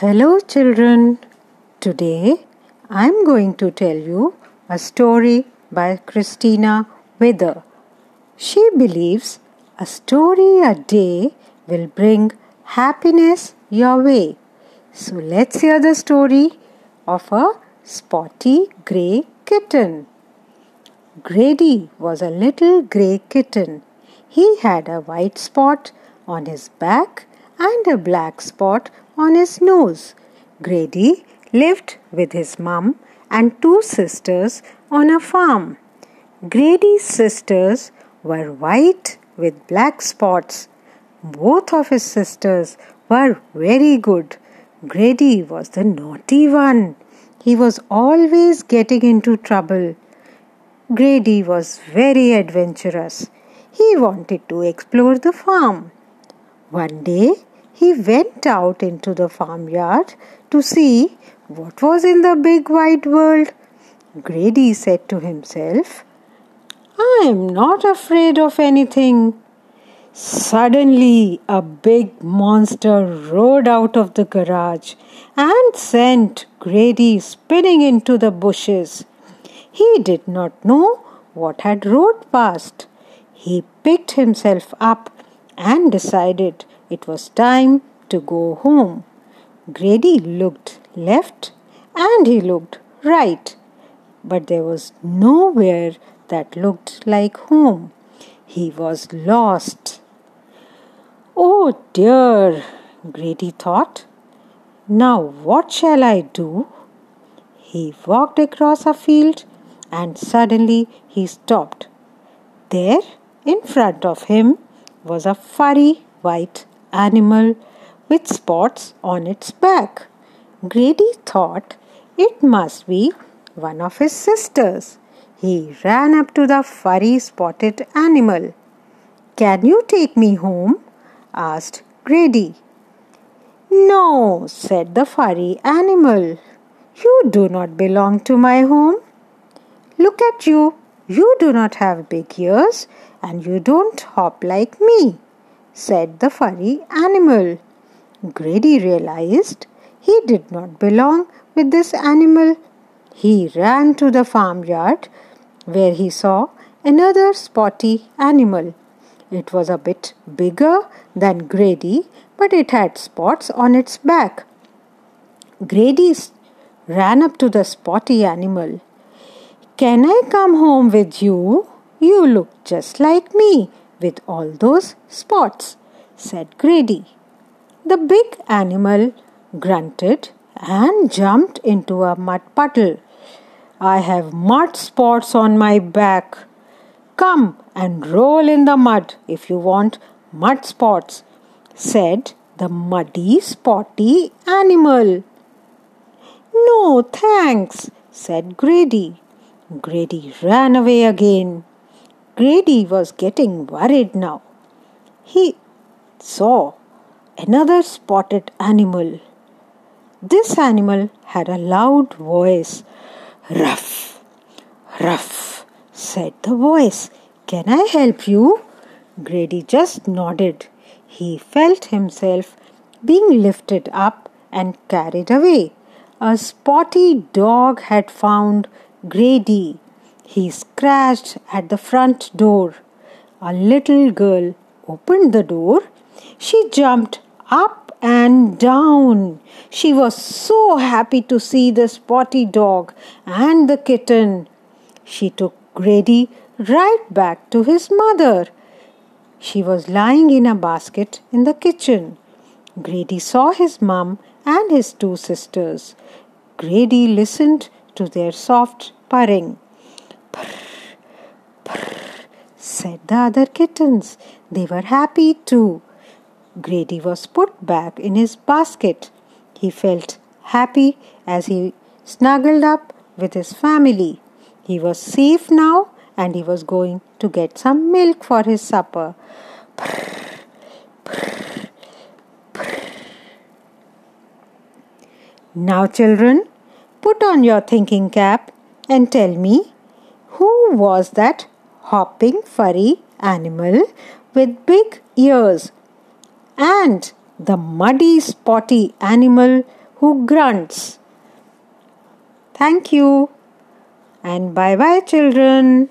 Hello, children. Today I'm going to tell you a story by Christina Wither. She believes a story a day will bring happiness your way. So let's hear the story of a spotty grey kitten. Grady was a little grey kitten. He had a white spot on his back and a black spot on his nose. Grady lived with his mum and two sisters on a farm. Grady's sisters were white with black spots. Both of his sisters were very good. Grady was the naughty one. He was always getting into trouble. Grady was very adventurous. He wanted to explore the farm. One day he went out into the farmyard to see what was in the big wide world. Grady said to himself, I am not afraid of anything. Suddenly, a big monster rode out of the garage and sent Grady spinning into the bushes. He did not know what had rode past. He picked himself up and decided it was time to go home. Grady looked left and he looked right, but there was nowhere that looked like home. He was lost. Oh dear, Grady thought. Now what shall I do? He walked across a field and suddenly he stopped. There, in front of him, was a furry white animal with spots on its back. Grady thought it must be one of his sisters. He ran up to the furry spotted animal. Can you take me home? asked Grady. No, said the furry animal. You do not belong to my home. Look at you. You do not have big ears and you don't hop like me said the furry animal. Grady realized he did not belong with this animal. He ran to the farmyard where he saw another spotty animal. It was a bit bigger than Grady, but it had spots on its back. Grady ran up to the spotty animal. Can I come home with you? You look just like me, with all those spots, said Grady. The big animal grunted and jumped into a mud puddle. I have mud spots on my back. Come and roll in the mud if you want mud spots, said the muddy, spotty animal. No, thanks, said Grady. Grady ran away again. Grady was getting worried now. He saw another spotted animal. This animal had a loud voice. Ruff, ruff, said the voice. Can I help you? Grady just nodded. He felt himself being lifted up and carried away. A spotty dog had found Grady he scratched at the front door. A little girl opened the door. She jumped up and down. She was so happy to see the spotty dog and the kitten. She took Grady right back to his mother. She was lying in a basket in the kitchen. Grady saw his mum and his two sisters. Grady listened to their soft purring. Purr, purr, said the other kittens. They were happy too. Grady was put back in his basket. He felt happy as he snuggled up with his family. He was safe now and he was going to get some milk for his supper. Purr, purr, purr. Now, children, put on your thinking cap and tell me who was that hopping furry animal with big ears? And the muddy spotty animal who grunts. Thank you and bye bye, children.